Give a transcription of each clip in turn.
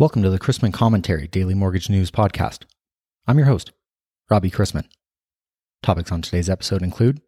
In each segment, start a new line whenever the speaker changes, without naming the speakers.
Welcome to the Chrisman Commentary Daily Mortgage News Podcast. I'm your host, Robbie Chrisman. Topics on today's episode include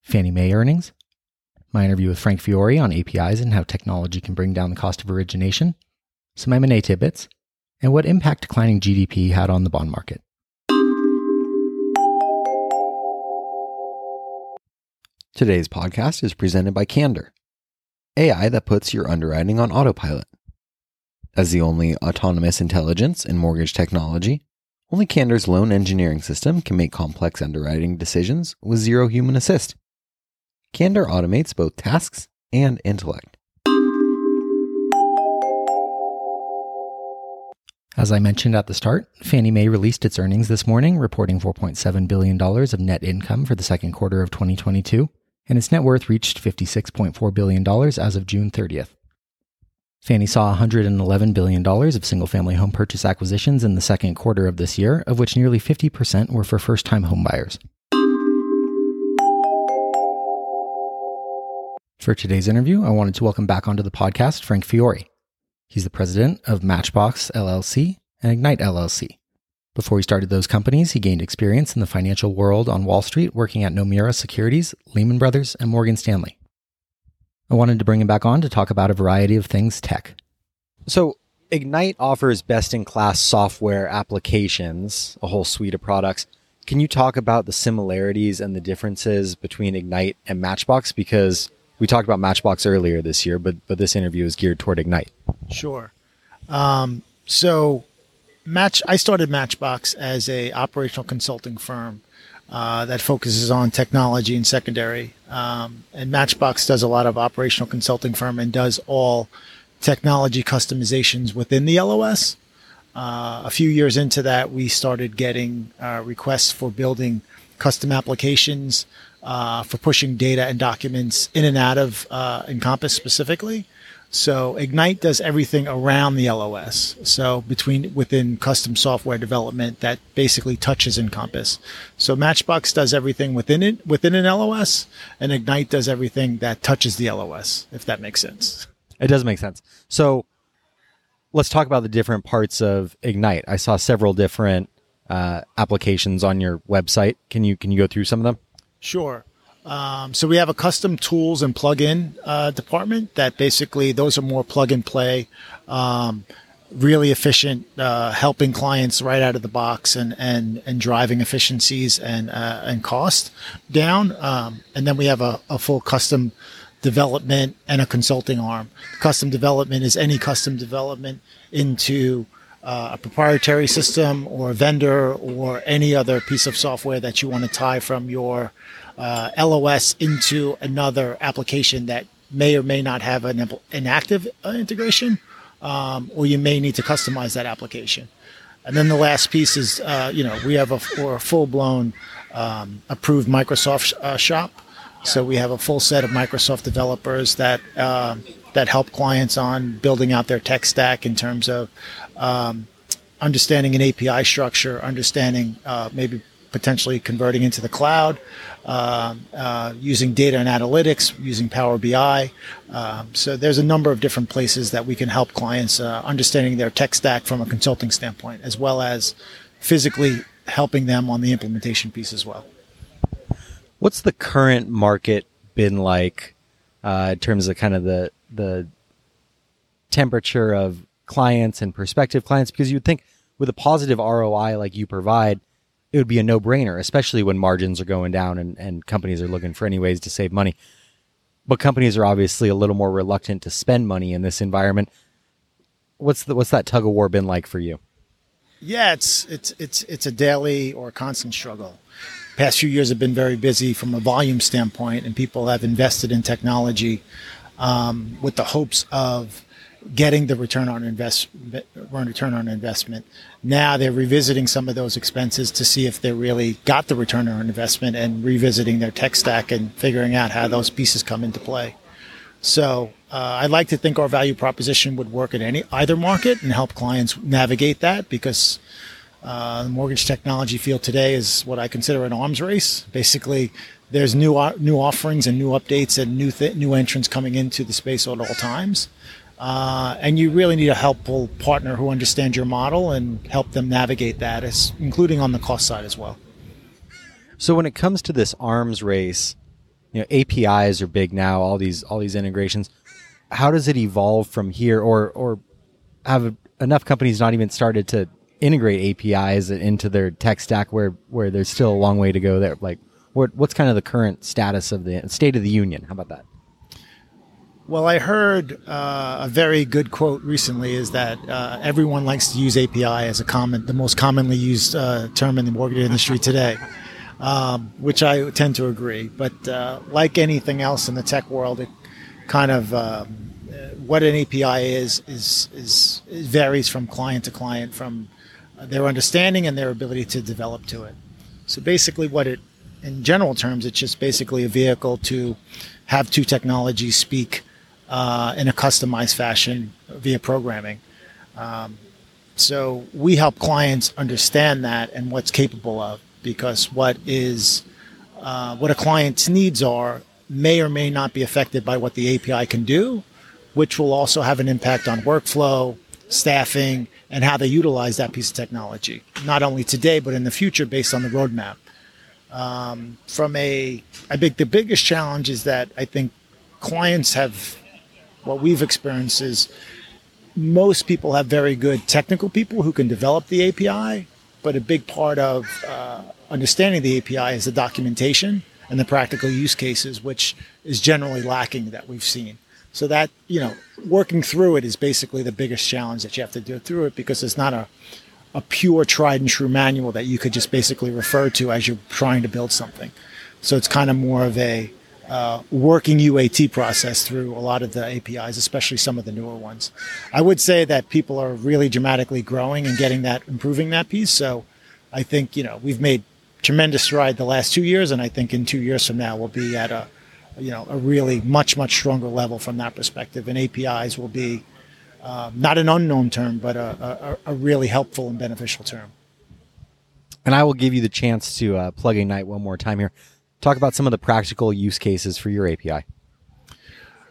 Fannie Mae earnings, my interview with Frank Fiore on APIs and how technology can bring down the cost of origination, some M&A tidbits, and what impact declining GDP had on the bond market. Today's podcast is presented by Candor, AI that puts your underwriting on autopilot. As the only autonomous intelligence in mortgage technology, only Candor's loan engineering system can make complex underwriting decisions with zero human assist. Candor automates both tasks and intellect. As I mentioned at the start, Fannie Mae released its earnings this morning, reporting $4.7 billion of net income for the second quarter of 2022, and its net worth reached $56.4 billion as of June 30th. Fannie saw $111 billion of single family home purchase acquisitions in the second quarter of this year, of which nearly 50% were for first time homebuyers. For today's interview, I wanted to welcome back onto the podcast Frank Fiore. He's the president of Matchbox LLC and Ignite LLC. Before he started those companies, he gained experience in the financial world on Wall Street working at Nomura Securities, Lehman Brothers, and Morgan Stanley. I wanted to bring him back on to talk about a variety of things tech.
So, Ignite offers best in class software applications, a whole suite of products. Can you talk about the similarities and the differences between Ignite and Matchbox? Because we talked about Matchbox earlier this year, but but this interview is geared toward Ignite.
Sure. Um, so, Match. I started Matchbox as a operational consulting firm uh, that focuses on technology and secondary. Um, and Matchbox does a lot of operational consulting firm and does all technology customizations within the LOS. Uh, a few years into that, we started getting uh, requests for building custom applications uh, for pushing data and documents in and out of uh, Encompass specifically. So Ignite does everything around the LOS. So between within custom software development that basically touches Encompass. So Matchbox does everything within it within an LOS, and Ignite does everything that touches the LOS. If that makes sense.
It does make sense. So let's talk about the different parts of Ignite. I saw several different uh, applications on your website. Can you can you go through some of them?
Sure. Um, so we have a custom tools and plug-in uh, department that basically those are more plug and play, um, really efficient, uh, helping clients right out of the box and and and driving efficiencies and uh, and cost down. Um, and then we have a, a full custom development and a consulting arm. Custom development is any custom development into uh, a proprietary system or a vendor or any other piece of software that you want to tie from your uh, LOS into another application that may or may not have an, an active uh, integration, um, or you may need to customize that application. And then the last piece is, uh, you know, we have a, a full blown um, approved Microsoft uh, shop. So we have a full set of Microsoft developers that uh, that help clients on building out their tech stack in terms of um, understanding an API structure, understanding uh, maybe potentially converting into the cloud, uh, uh, using data and analytics, using Power BI. Um, so there's a number of different places that we can help clients uh, understanding their tech stack from a consulting standpoint, as well as physically helping them on the implementation piece as well.
What's the current market been like uh, in terms of kind of the the temperature of clients and prospective clients? Because you'd think with a positive ROI like you provide, it would be a no brainer, especially when margins are going down and, and companies are looking for any ways to save money. But companies are obviously a little more reluctant to spend money in this environment. What's the what's that tug of war been like for you?
Yeah, it's it's it's it's a daily or constant struggle. Past few years have been very busy from a volume standpoint, and people have invested in technology um, with the hopes of getting the return on invest return on investment. Now they're revisiting some of those expenses to see if they really got the return on investment and revisiting their tech stack and figuring out how those pieces come into play. So uh, I'd like to think our value proposition would work in any either market and help clients navigate that because uh, the mortgage technology field today is what I consider an arms race. Basically, there's new new offerings and new updates and new th- new entrants coming into the space at all times. Uh, and you really need a helpful partner who understands your model and help them navigate that, as, including on the cost side as well.
So when it comes to this arms race, you know, APIs are big now. All these all these integrations. How does it evolve from here, or or have enough companies not even started to integrate APIs into their tech stack where where there's still a long way to go there? Like, what what's kind of the current status of the state of the union? How about that?
Well, I heard uh, a very good quote recently is that uh, everyone likes to use API as a common, the most commonly used uh, term in the mortgage industry today, um, which I tend to agree. But uh, like anything else in the tech world, it kind of um, what an API is, is is varies from client to client, from their understanding and their ability to develop to it. So basically, what it, in general terms, it's just basically a vehicle to have two technologies speak uh, in a customized fashion via programming. Um, so we help clients understand that and what's capable of, because what is uh, what a client's needs are may or may not be affected by what the API can do, which will also have an impact on workflow, staffing, and how they utilize that piece of technology, not only today but in the future, based on the roadmap. Um, from a, I think the biggest challenge is that I think clients have what we've experienced is most people have very good technical people who can develop the API, but a big part of uh, understanding the API is the documentation and the practical use cases, which is generally lacking that we've seen. So that you know, working through it is basically the biggest challenge that you have to do through it because it's not a a pure tried and true manual that you could just basically refer to as you're trying to build something. So it's kind of more of a uh, working UAT process through a lot of the APIs, especially some of the newer ones. I would say that people are really dramatically growing and getting that, improving that piece. So I think, you know, we've made tremendous stride the last two years. And I think in two years from now, we'll be at a, you know, a really much, much stronger level from that perspective. And APIs will be uh, not an unknown term, but a, a, a, really helpful and beneficial term.
And I will give you the chance to uh, plug Ignite one more time here talk about some of the practical use cases for your API.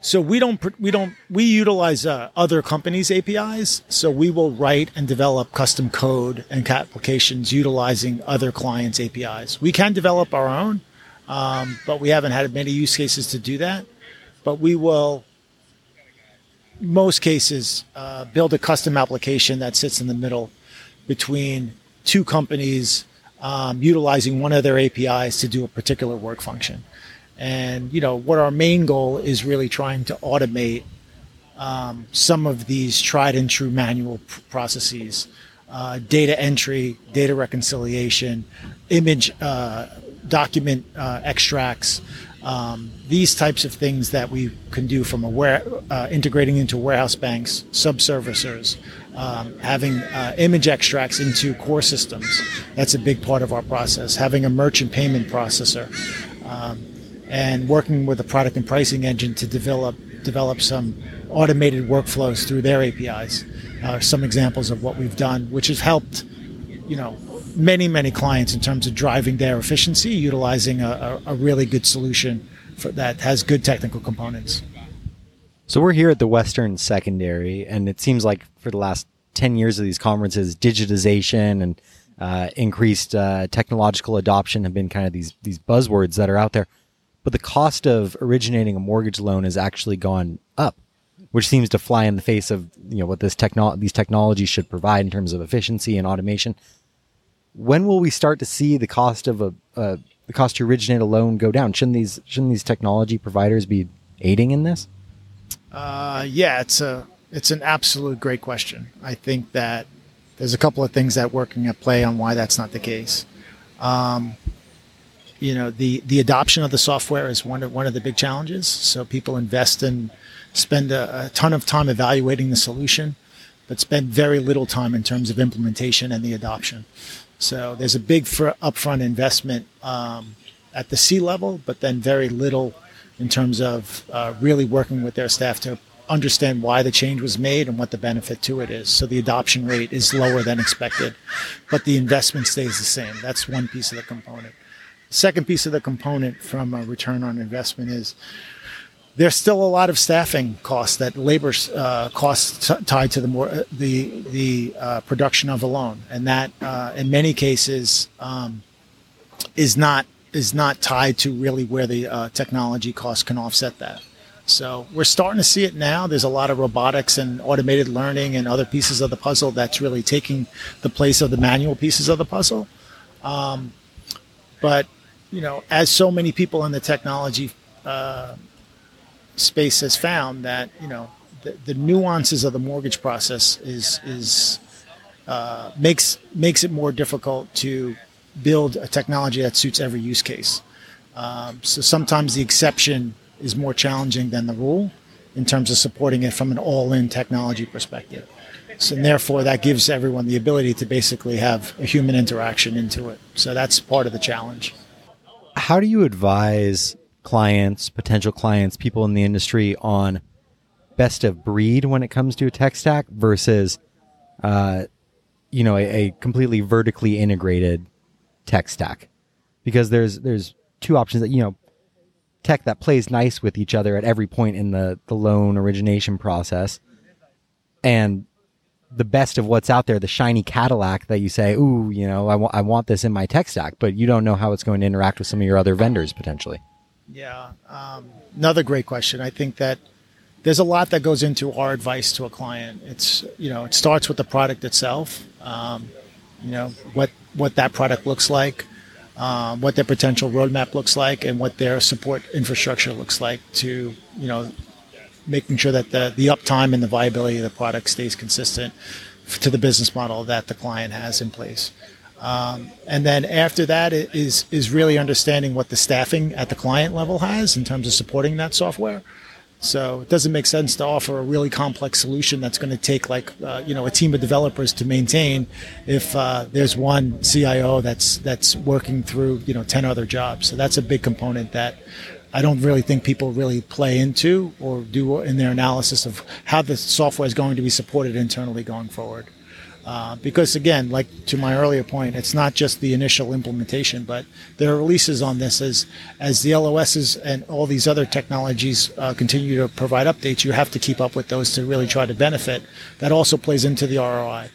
So we don't we don't we utilize uh, other companies' APIs. So we will write and develop custom code and applications utilizing other clients' APIs. We can develop our own, um, but we haven't had many use cases to do that. But we will, most cases, uh, build a custom application that sits in the middle between two companies um, utilizing one of their APIs to do a particular work function. And you know what our main goal is really trying to automate um, some of these tried and true manual pr- processes, uh, data entry, data reconciliation, image uh, document uh, extracts, um, these types of things that we can do from a uh, integrating into warehouse banks, subservicers, um, having uh, image extracts into core systems. That's a big part of our process. Having a merchant payment processor, um, and working with a product and pricing engine to develop develop some automated workflows through their APIs. Uh, some examples of what we've done, which has helped, you know, many many clients in terms of driving their efficiency, utilizing a, a, a really good solution for, that has good technical components.
So we're here at the Western Secondary, and it seems like for the last ten years of these conferences, digitization and uh, increased uh, technological adoption have been kind of these these buzzwords that are out there. But the cost of originating a mortgage loan has actually gone up, which seems to fly in the face of you know what this techno- these technologies should provide in terms of efficiency and automation. When will we start to see the cost of a uh, the cost to originate a loan go down? Shouldn't these shouldn't these technology providers be aiding in this?
Uh, yeah, it's a it's an absolute great question. I think that there's a couple of things that working at play on why that's not the case. Um, you know, the the adoption of the software is one of one of the big challenges. So people invest and spend a, a ton of time evaluating the solution, but spend very little time in terms of implementation and the adoption. So there's a big fr- upfront investment um, at the C level, but then very little in terms of uh, really working with their staff to understand why the change was made and what the benefit to it is. So the adoption rate is lower than expected, but the investment stays the same. That's one piece of the component. Second piece of the component from a return on investment is there's still a lot of staffing costs that labor uh, costs t- tied to the more uh, the the uh, production of a loan, and that uh, in many cases um, is not is not tied to really where the uh, technology costs can offset that. So we're starting to see it now. There's a lot of robotics and automated learning and other pieces of the puzzle that's really taking the place of the manual pieces of the puzzle. Um, but you know, as so many people in the technology uh, space has found, that you know the, the, nuances of the mortgage process is is uh, makes makes it more difficult to build a technology that suits every use case. Um, so sometimes the exception is more challenging than the rule in terms of supporting it from an all-in technology perspective. So and therefore, that gives everyone the ability to basically have a human interaction into it. So that's part of the challenge.
How do you advise clients, potential clients, people in the industry on best of breed when it comes to a tech stack versus, uh, you know, a, a completely vertically integrated tech stack? Because there's there's two options that you know tech that plays nice with each other at every point in the, the loan origination process. And the best of what's out there, the shiny Cadillac that you say, ooh, you know, I, w- I want this in my tech stack, but you don't know how it's going to interact with some of your other vendors potentially.
Yeah. Um, another great question. I think that there's a lot that goes into our advice to a client. It's, you know, it starts with the product itself. Um, you know, what, what that product looks like um, what their potential roadmap looks like and what their support infrastructure looks like to, you know, making sure that the, the uptime and the viability of the product stays consistent to the business model that the client has in place. Um, and then after that is is really understanding what the staffing at the client level has in terms of supporting that software. So it doesn't make sense to offer a really complex solution that's going to take like uh, you know a team of developers to maintain if uh, there's one CIO that's that's working through you know ten other jobs. So that's a big component that I don't really think people really play into or do in their analysis of how the software is going to be supported internally going forward. Uh, because again, like to my earlier point, it's not just the initial implementation, but there are releases on this as as the LOSs and all these other technologies uh, continue to provide updates. You have to keep up with those to really try to benefit. That also plays into the ROI,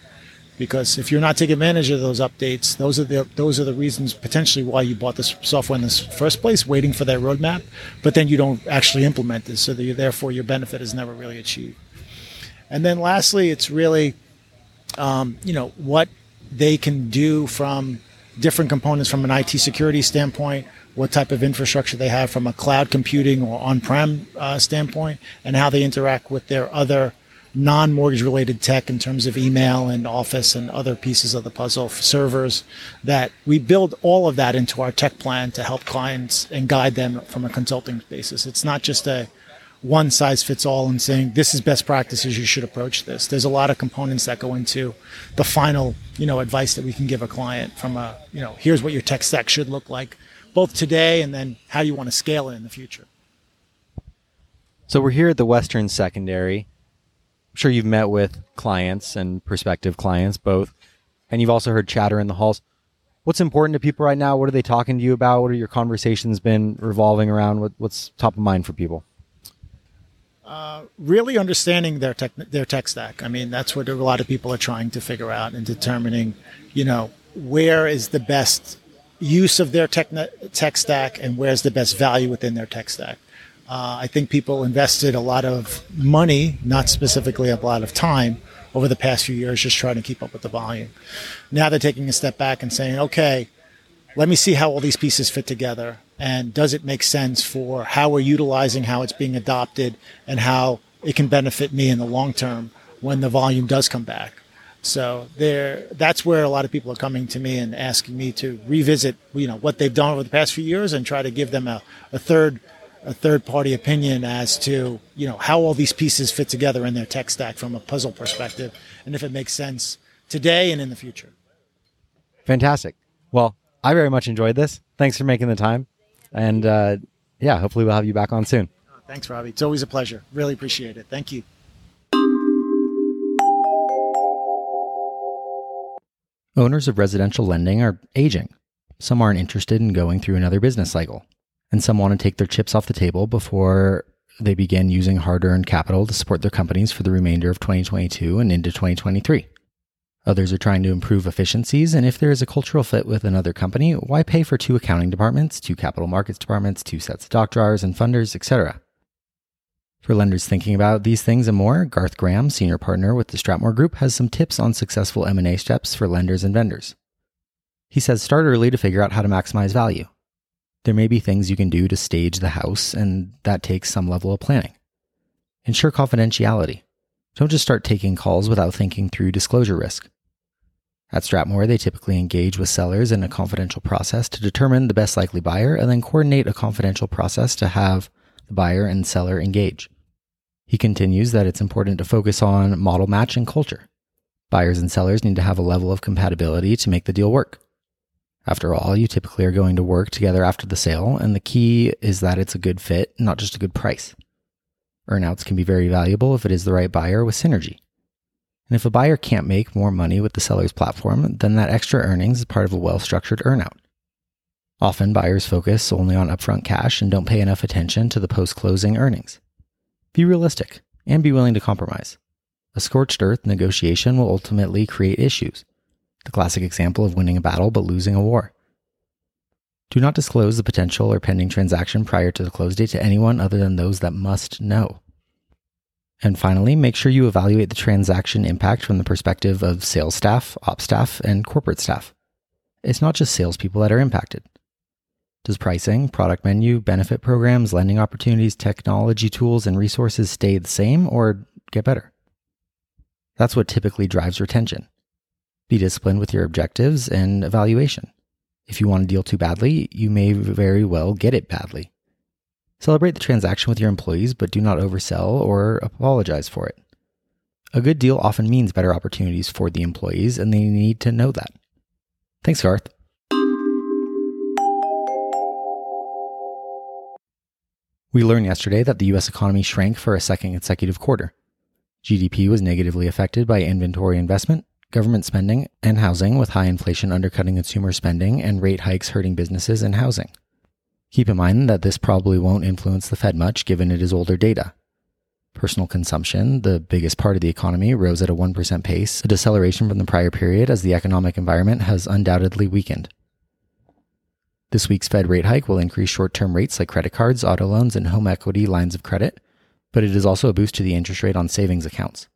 because if you're not taking advantage of those updates, those are the those are the reasons potentially why you bought this software in the first place, waiting for that roadmap, but then you don't actually implement it, so that therefore your benefit is never really achieved. And then lastly, it's really um, you know, what they can do from different components from an IT security standpoint, what type of infrastructure they have from a cloud computing or on-prem uh, standpoint, and how they interact with their other non-mortgage related tech in terms of email and office and other pieces of the puzzle servers that we build all of that into our tech plan to help clients and guide them from a consulting basis. It's not just a one size fits all and saying this is best practices you should approach this. There's a lot of components that go into the final you know advice that we can give a client from a you know here's what your tech stack should look like both today and then how you want to scale it in the future.
So we're here at the western secondary. I'm sure you've met with clients and prospective clients both and you've also heard chatter in the halls. What's important to people right now? What are they talking to you about? What are your conversations been revolving around? What, what's top of mind for people
uh, really understanding their tech their tech stack. I mean, that's what a lot of people are trying to figure out and determining, you know, where is the best use of their tech tech stack and where's the best value within their tech stack. Uh, I think people invested a lot of money, not specifically a lot of time, over the past few years, just trying to keep up with the volume. Now they're taking a step back and saying, okay, let me see how all these pieces fit together and does it make sense for how we're utilizing how it's being adopted and how it can benefit me in the long term when the volume does come back. So there, that's where a lot of people are coming to me and asking me to revisit, you know, what they've done over the past few years and try to give them a, a third, a third party opinion as to, you know, how all these pieces fit together in their tech stack from a puzzle perspective and if it makes sense today and in the future.
Fantastic. Well, I very much enjoyed this. Thanks for making the time. And uh, yeah, hopefully we'll have you back on soon.
Thanks, Robbie. It's always a pleasure. Really appreciate it. Thank you.
Owners of residential lending are aging. Some aren't interested in going through another business cycle, and some want to take their chips off the table before they begin using hard earned capital to support their companies for the remainder of 2022 and into 2023. Others are trying to improve efficiencies, and if there is a cultural fit with another company, why pay for two accounting departments, two capital markets departments, two sets of doc drawers and funders, etc.? For lenders thinking about these things and more, Garth Graham, senior partner with the STRATMOR Group, has some tips on successful M&A steps for lenders and vendors. He says start early to figure out how to maximize value. There may be things you can do to stage the house, and that takes some level of planning. Ensure confidentiality. Don't just start taking calls without thinking through disclosure risk. At STRATMOR, they typically engage with sellers in a confidential process to determine the best likely buyer and then coordinate a confidential process to have the buyer and seller engage. He continues that it's important to focus on model match and culture. Buyers and sellers need to have a level of compatibility to make the deal work. After all, you typically are going to work together after the sale, and the key is that it's a good fit, not just a good price. Earnouts can be very valuable if it is the right buyer with synergy. And if a buyer can't make more money with the seller's platform, then that extra earnings is part of a well structured earnout. Often, buyers focus only on upfront cash and don't pay enough attention to the post closing earnings. Be realistic and be willing to compromise. A scorched earth negotiation will ultimately create issues. The classic example of winning a battle but losing a war. Do not disclose the potential or pending transaction prior to the close date to anyone other than those that must know. And finally, make sure you evaluate the transaction impact from the perspective of sales staff, ops staff, and corporate staff. It's not just salespeople that are impacted. Does pricing, product menu, benefit programs, lending opportunities, technology tools, and resources stay the same or get better? That's what typically drives retention. Be disciplined with your objectives and evaluation. If you want a deal too badly, you may very well get it badly. Celebrate the transaction with your employees, but do not oversell or apologize for it. A good deal often means better opportunities for the employees, and they need to know that. Thanks, Garth. We learned yesterday that the US economy shrank for a second consecutive quarter. GDP was negatively affected by inventory investment, government spending, and housing, with high inflation undercutting consumer spending and rate hikes hurting businesses and housing. Keep in mind that this probably won't influence the Fed much given it is older data. Personal consumption, the biggest part of the economy, rose at a 1% pace, a deceleration from the prior period as the economic environment has undoubtedly weakened. This week's Fed rate hike will increase short term rates like credit cards, auto loans, and home equity lines of credit, but it is also a boost to the interest rate on savings accounts.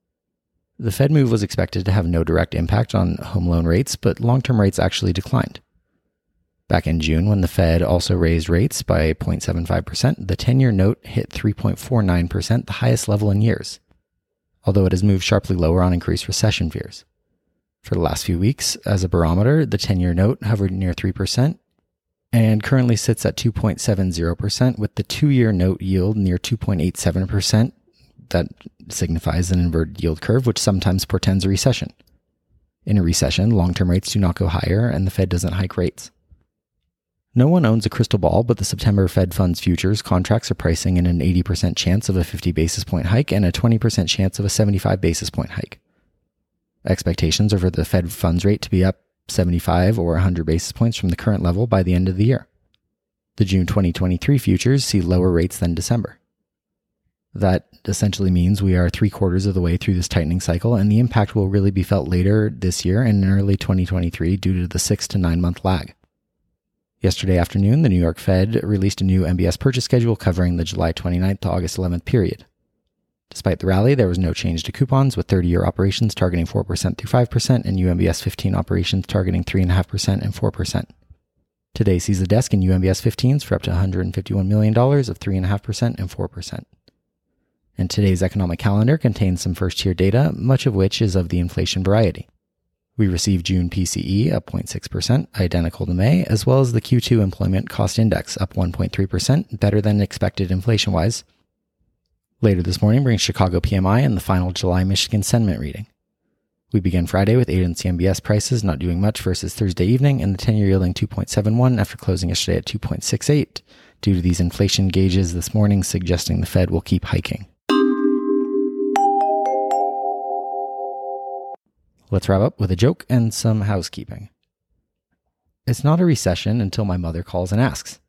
The Fed move was expected to have no direct impact on home loan rates, but long term rates actually declined. Back in June, when the Fed also raised rates by 0.75%, the 10 year note hit 3.49%, the highest level in years, although it has moved sharply lower on increased recession fears. For the last few weeks, as a barometer, the 10 year note hovered near 3%, and currently sits at 2.70%, with the two year note yield near 2.87%. That signifies an inverted yield curve, which sometimes portends a recession. In a recession, long term rates do not go higher, and the Fed doesn't hike rates. No one owns a crystal ball, but the September Fed funds futures contracts are pricing in an 80% chance of a 50 basis point hike and a 20% chance of a 75 basis point hike. Expectations are for the Fed funds rate to be up 75 or 100 basis points from the current level by the end of the year. The June 2023 futures see lower rates than December. That essentially means we are three quarters of the way through this tightening cycle, and the impact will really be felt later this year and in early 2023 due to the six to nine month lag. Yesterday afternoon, the New York Fed released a new MBS purchase schedule covering the July 29th to August 11th period. Despite the rally, there was no change to coupons, with 30 year operations targeting 4% through 5% and UMBS 15 operations targeting 3.5% and 4%. Today sees the desk in UMBS 15s for up to $151 million of 3.5% and 4%. And today's economic calendar contains some first tier data, much of which is of the inflation variety. We received June PCE up 0.6%, identical to May, as well as the Q2 employment cost index up 1.3%, better than expected inflation wise, Later this morning brings Chicago PMI and the final July Michigan sentiment reading. We begin Friday with agency MBS prices not doing much versus Thursday evening and the 10 year yielding 2.71 after closing yesterday at 2.68 due to these inflation gauges this morning suggesting the Fed will keep hiking. Let's wrap up with a joke and some housekeeping. It's not a recession until my mother calls and asks.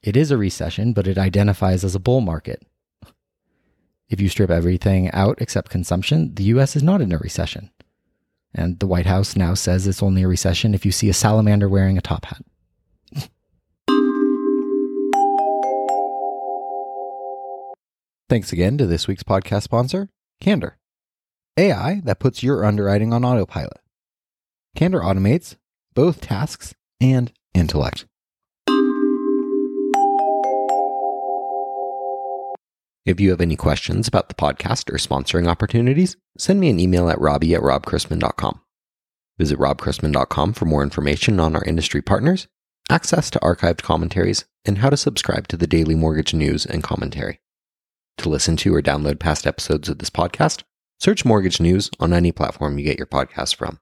It is a recession, but it identifies as a bull market.
If you strip everything out except consumption, the US is not in a recession. And the White House now says it's only a recession if you see a salamander wearing a top hat. Thanks again to this week's podcast sponsor, Candor. AI that puts your underwriting on autopilot. Candor automates both tasks and intellect. If you have any questions about the podcast or sponsoring opportunities, send me an email at robbie at robchrisman.com. Visit robchrisman.com for more information on our industry partners, access to archived commentaries, and how to subscribe to the daily mortgage news and commentary. To listen to or download past episodes of this podcast, search Mortgage News on any platform you get your podcast from.